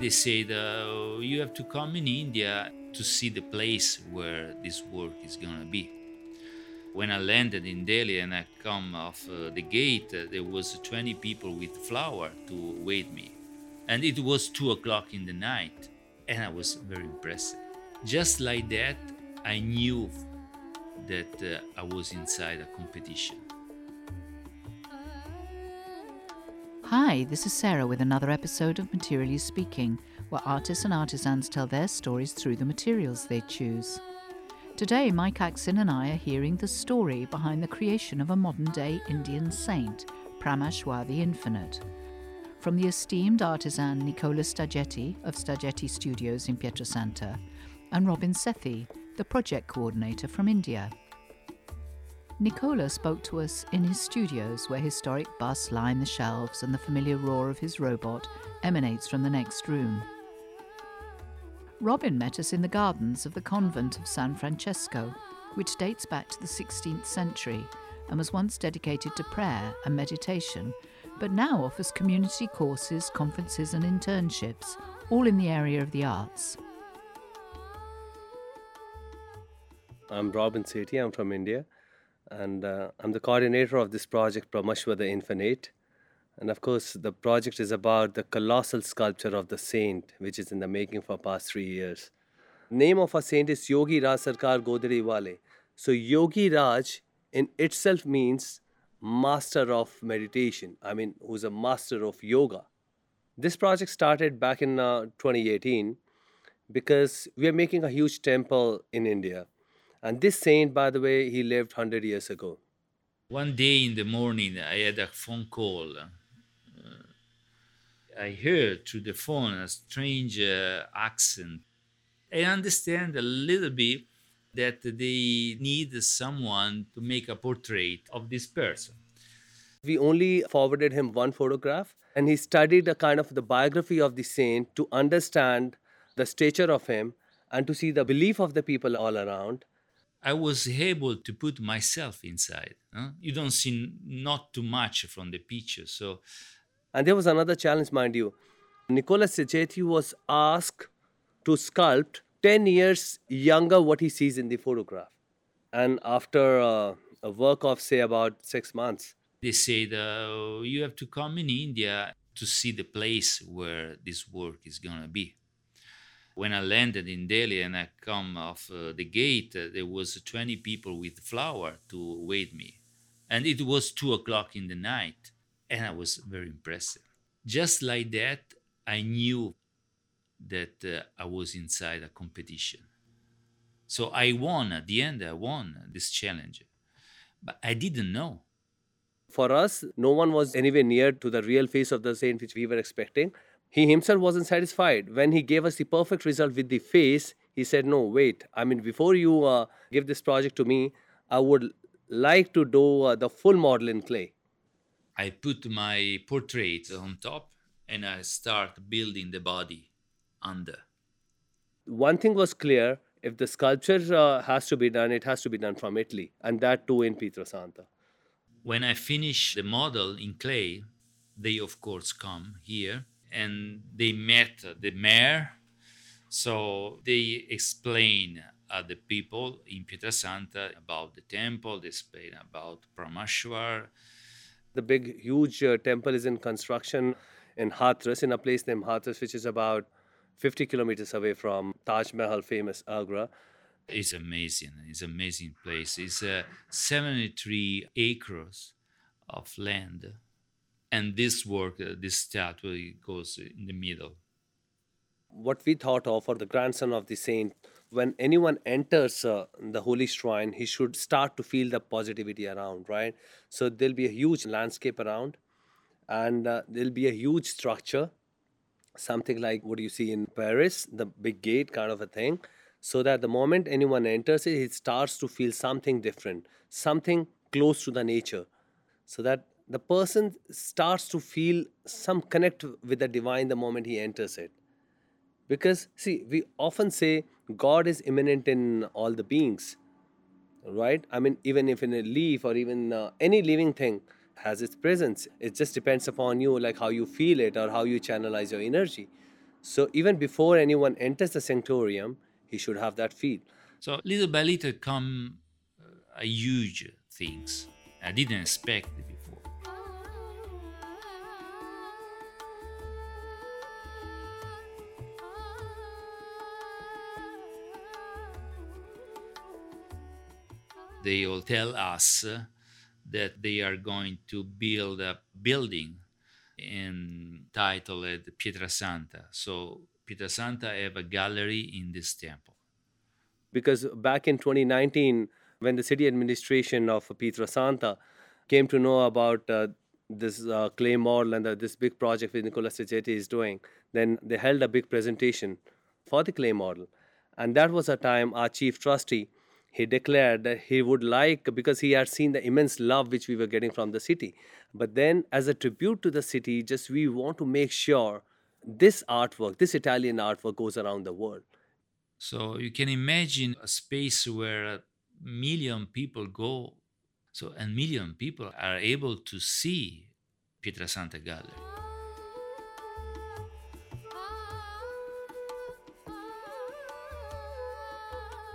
They said, uh, You have to come in India to see the place where this work is going to be. When I landed in Delhi and I come off uh, the gate, uh, there was 20 people with flower to wait me. And it was 2 o'clock in the night, and I was very impressed. Just like that, I knew that uh, I was inside a competition. Hi, this is Sarah with another episode of Materially Speaking, where artists and artisans tell their stories through the materials they choose. Today, Mike Axon and I are hearing the story behind the creation of a modern day Indian saint, Pramashwar the Infinite. From the esteemed artisan Nicola Stagetti of Stagetti Studios in Pietrasanta, and Robin Sethi, the project coordinator from India. Nicola spoke to us in his studios where historic busts line the shelves and the familiar roar of his robot emanates from the next room. Robin met us in the gardens of the convent of San Francesco, which dates back to the 16th century and was once dedicated to prayer and meditation, but now offers community courses, conferences, and internships, all in the area of the arts. I'm Robin Sethi, I'm from India and uh, I'm the coordinator of this project, Pramashwar the Infinite. And of course, the project is about the colossal sculpture of the saint, which is in the making for past three years. Name of a saint is Yogiraj Sarkar. So Yogiraj in itself means master of meditation. I mean, who's a master of yoga. This project started back in uh, 2018 because we are making a huge temple in India and this saint, by the way, he lived 100 years ago. One day in the morning, I had a phone call. I heard through the phone a strange uh, accent. I understand a little bit that they need someone to make a portrait of this person. We only forwarded him one photograph, and he studied a kind of the biography of the saint to understand the stature of him and to see the belief of the people all around I was able to put myself inside. Huh? You don't see not too much from the picture. So, and there was another challenge, mind you. Nicola Stagetti was asked to sculpt 10 years younger what he sees in the photograph. And after uh, a work of, say, about six months, they said, uh, You have to come in India to see the place where this work is going to be when I landed in Delhi and I come off uh, the gate, uh, there was 20 people with flower to wait me. And it was two o'clock in the night. And I was very impressive. Just like that, I knew that uh, I was inside a competition. So I won at the end, I won this challenge. But I didn't know. For us, no one was anywhere near to the real face of the saint which we were expecting. He himself wasn't satisfied. When he gave us the perfect result with the face, he said, No, wait. I mean, before you uh, give this project to me, I would like to do uh, the full model in clay. I put my portrait on top and I start building the body under. One thing was clear if the sculpture uh, has to be done, it has to be done from Italy, and that too in Pietrasanta. When I finish the model in clay, they of course come here and they met the mayor. So they explain uh, the people in Pietrasanta about the temple, they explain about Pramashwar. The big, huge uh, temple is in construction in Hathras, in a place named Hathras, which is about 50 kilometers away from Taj Mahal, famous Agra. It's amazing. It's an amazing place. It's uh, 73 acres of land and this work, uh, this statue, goes in the middle. What we thought of for the grandson of the saint, when anyone enters uh, the holy shrine, he should start to feel the positivity around, right? So there'll be a huge landscape around, and uh, there'll be a huge structure, something like what you see in Paris, the big gate kind of a thing, so that the moment anyone enters it, he starts to feel something different, something close to the nature so that the person starts to feel some connect with the divine the moment he enters it. Because, see, we often say God is immanent in all the beings, right? I mean, even if in a leaf or even uh, any living thing has its presence, it just depends upon you, like how you feel it or how you channelize your energy. So, even before anyone enters the sanctorium, he should have that feel. So, little by little come uh, huge things. I didn't expect before. They all tell us that they are going to build a building entitled Pietrasanta. So Pietrasanta have a gallery in this temple. Because back in 2019, when the city administration of Pietrasanta came to know about uh, this uh, clay model and uh, this big project that Nicola Stagetti is doing, then they held a big presentation for the clay model. And that was a time our chief trustee, he declared that he would like, because he had seen the immense love which we were getting from the city. But then as a tribute to the city, just we want to make sure this artwork, this Italian artwork goes around the world. So you can imagine a space where a million people go. So a million people are able to see Pietrasanta Gallery.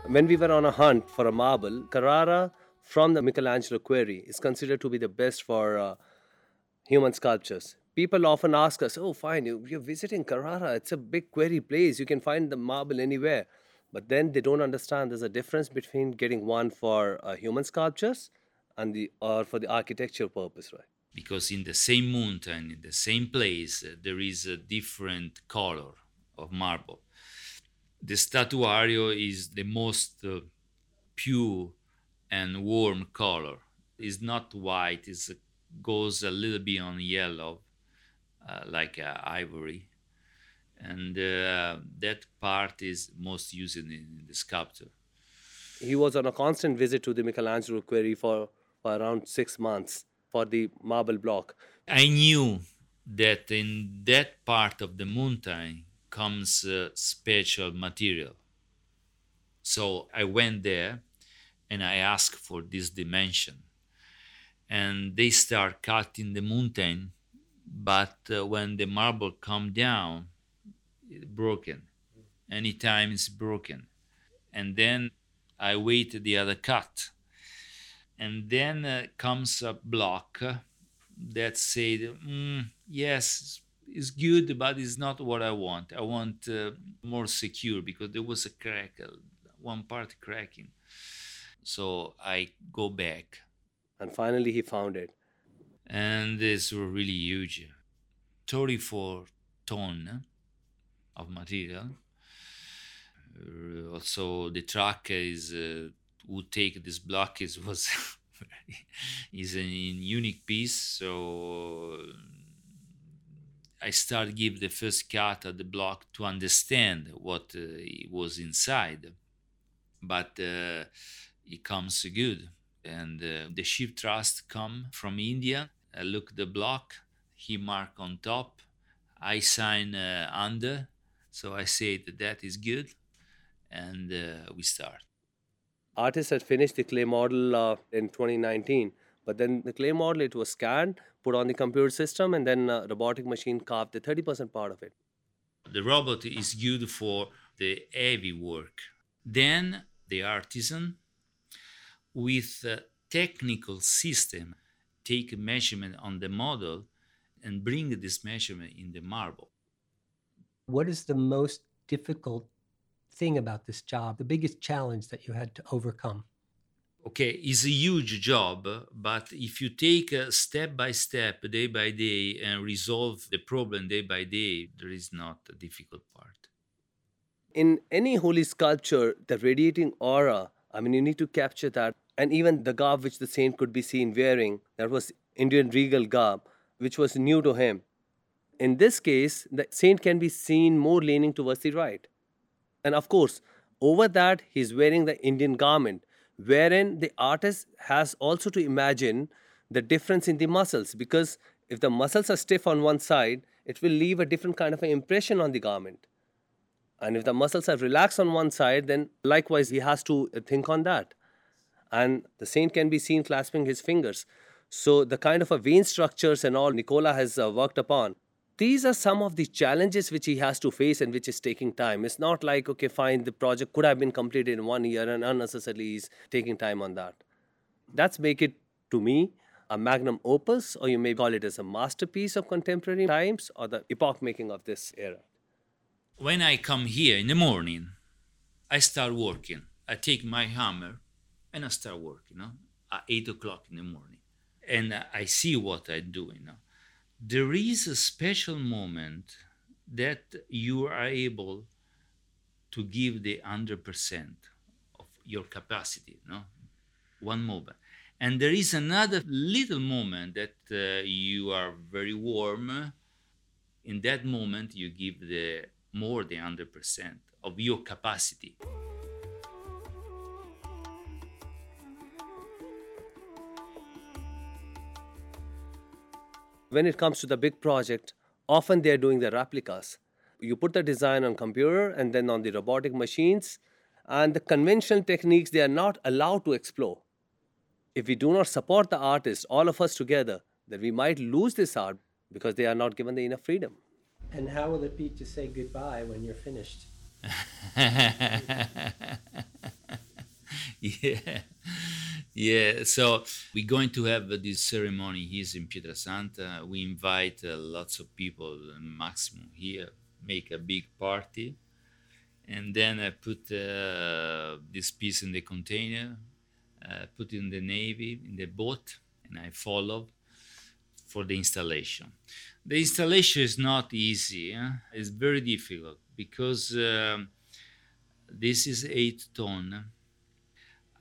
When we were on a hunt for a marble, Carrara from the Michelangelo quarry is considered to be the best for uh, human sculptures. People often ask us, "Oh, fine, you're visiting Carrara. It's a big quarry place. You can find the marble anywhere." But then they don't understand there's a difference between getting one for uh, human sculptures and the or for the architecture purpose, right? Because in the same mountain, in the same place, uh, there is a different color of marble. The statuario is the most uh, pure and warm color. It's not white. It goes a little bit on yellow, uh, like uh, ivory and uh, that part is most used in, in, the sculpture. He was on a constant visit to the Michelangelo quarry for, for around six months for the marble block. I knew that in that part of the mountain comes uh, special material. So I went there and I asked for this dimension. And they start cutting the mountain, but uh, when the marble come down, broken. Anytime it's broken. And then I wait the other cut. And then uh, comes a block that said, mm, yes, it's good, but it's not what I want. I want uh, more secure because there was a crack, uh, one part cracking. So I go back. And finally, he found it. And it's really huge 34 ton of material. Uh, also, the truck is uh, who take this block is was is a unique piece. So I start give the first cut of the block to understand what uh, was inside, but uh, it comes good. And uh, the ship trust come from India. I look the block. He mark on top. I sign under so I say that that is good, and uh, we start. Artists had finished the clay model uh, in 2019, but then the clay model it was scanned, put on the computer system, and then a robotic machine carved the 30% part of it. The robot is good for the heavy work. Then the artisan, with a technical system, take a measurement on the model and bring this measurement in the marble what is the most difficult thing about this job, the biggest challenge that you had to overcome? Okay, it's a huge job, but if you take a step by step, day by day, and resolve the problem day by day, there is not a difficult part. In any holy sculpture, the radiating aura, I mean, you need to capture that. And even the garb which the saint could be seen wearing, that was Indian regal garb, which was new to him. In this case, the saint can be seen more leaning towards the right. And of course, over that, he's wearing the Indian garment, wherein the artist has also to imagine the difference in the muscles because if the muscles are stiff on one side, it will leave a different kind of an impression on the garment. And if the muscles are relaxed on one side, then likewise he has to think on that. And the saint can be seen clasping his fingers. So the kind of a vein structures and all Nicola has uh, worked upon. These are some of the challenges which he has to face and which is taking time. It's not like, okay, fine, the project could have been completed in one year and unnecessarily he's taking time on that. That's make it, to me, a magnum opus, or you may call it as a masterpiece of contemporary times or the epoch making of this era. When I come here in the morning, I start working. I take my hammer and I start working you know, at 8 o'clock in the morning. And I see what I'm doing. You know. There is a special moment that you are able to give the 100% of your capacity, know? one moment. And there is another little moment that uh, you are very warm. In that moment, you give the more than 100% of your capacity. When it comes to the big project, often they're doing the replicas. You put the design on computer and then on the robotic machines, and the conventional techniques they are not allowed to explore. If we do not support the artists, all of us together, then we might lose this art because they are not given the enough freedom. And how will it be to say goodbye when you're finished? yeah. Yeah. So we're going to have this ceremony here in pietrasanta we invite uh, lots of people maximum here make a big party. And then i put uh, this piece in the container uh, put in the navy in the boat and i follow for the installation. The installation is not easy eh? it's very difficult because um, this is eight ton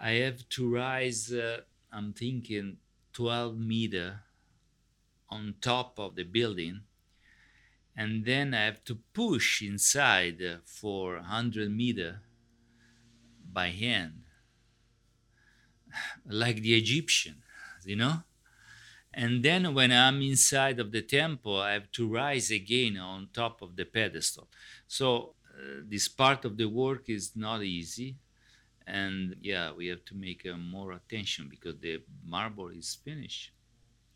I have to rise, uh, I'm thinking 12 meter on top of the building. And then I have to push inside for 100 meter by hand, like the Egyptian, you know? And then when I'm inside of the temple, I have to rise again on top of the pedestal. So uh, this part of the work is not easy and yeah we have to make uh, more attention because the marble is finished.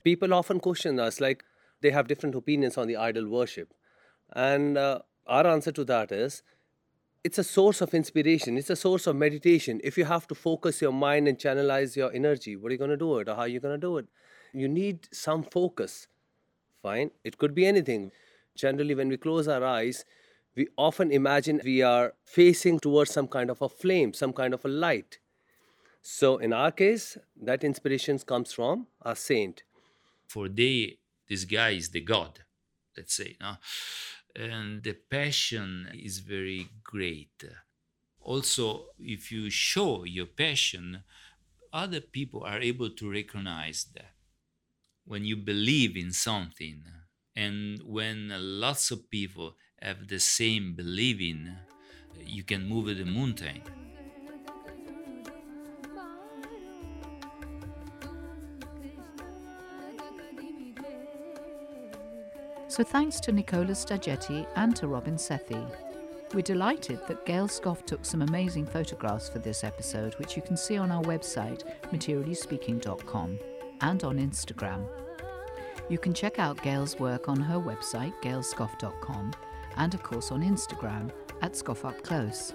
People often question us like they have different opinions on the idol worship. And uh, our answer to that is it's a source of inspiration. It's a source of meditation. If you have to focus your mind and channelize your energy what are you going to do it? Or how are you going to do it? You need some focus. Fine it could be anything. Generally when we close our eyes we often imagine we are facing towards some kind of a flame, some kind of a light. So in our case, that inspiration comes from a saint. For they, this guy is the god, let's say, no? and the passion is very great. Also, if you show your passion, other people are able to recognize that. When you believe in something, and when lots of people have the same believing, you can move the mountain. So thanks to Nicola Stagetti and to Robin Sethi. We're delighted that Gail Skoff took some amazing photographs for this episode, which you can see on our website, materiallyspeaking.com, and on Instagram. You can check out Gail's work on her website, gailscoff.com, and of course on Instagram at SkoffUpClose.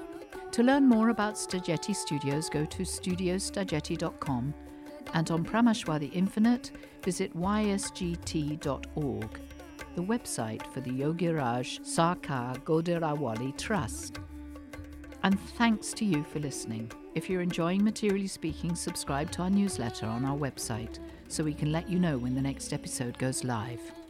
To learn more about Stagetti Studios, go to studiostagetti.com and on Pramashwar the Infinite, visit ysgt.org, the website for the Yogiraj Sarkar Godarawali Trust. And thanks to you for listening. If you're enjoying Materially Speaking, subscribe to our newsletter on our website so we can let you know when the next episode goes live.